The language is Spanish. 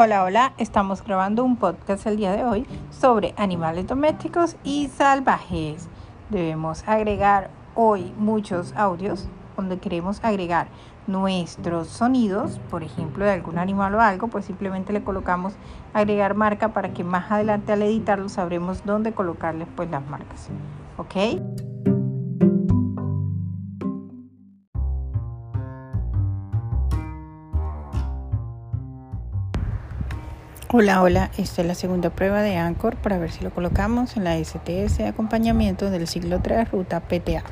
Hola, hola, estamos grabando un podcast el día de hoy sobre animales domésticos y salvajes. Debemos agregar hoy muchos audios donde queremos agregar nuestros sonidos, por ejemplo, de algún animal o algo, pues simplemente le colocamos agregar marca para que más adelante al editarlo sabremos dónde colocarles pues las marcas. ¿Ok? Hola, hola, esta es la segunda prueba de Anchor para ver si lo colocamos en la STS de acompañamiento del siglo 3 ruta PTA.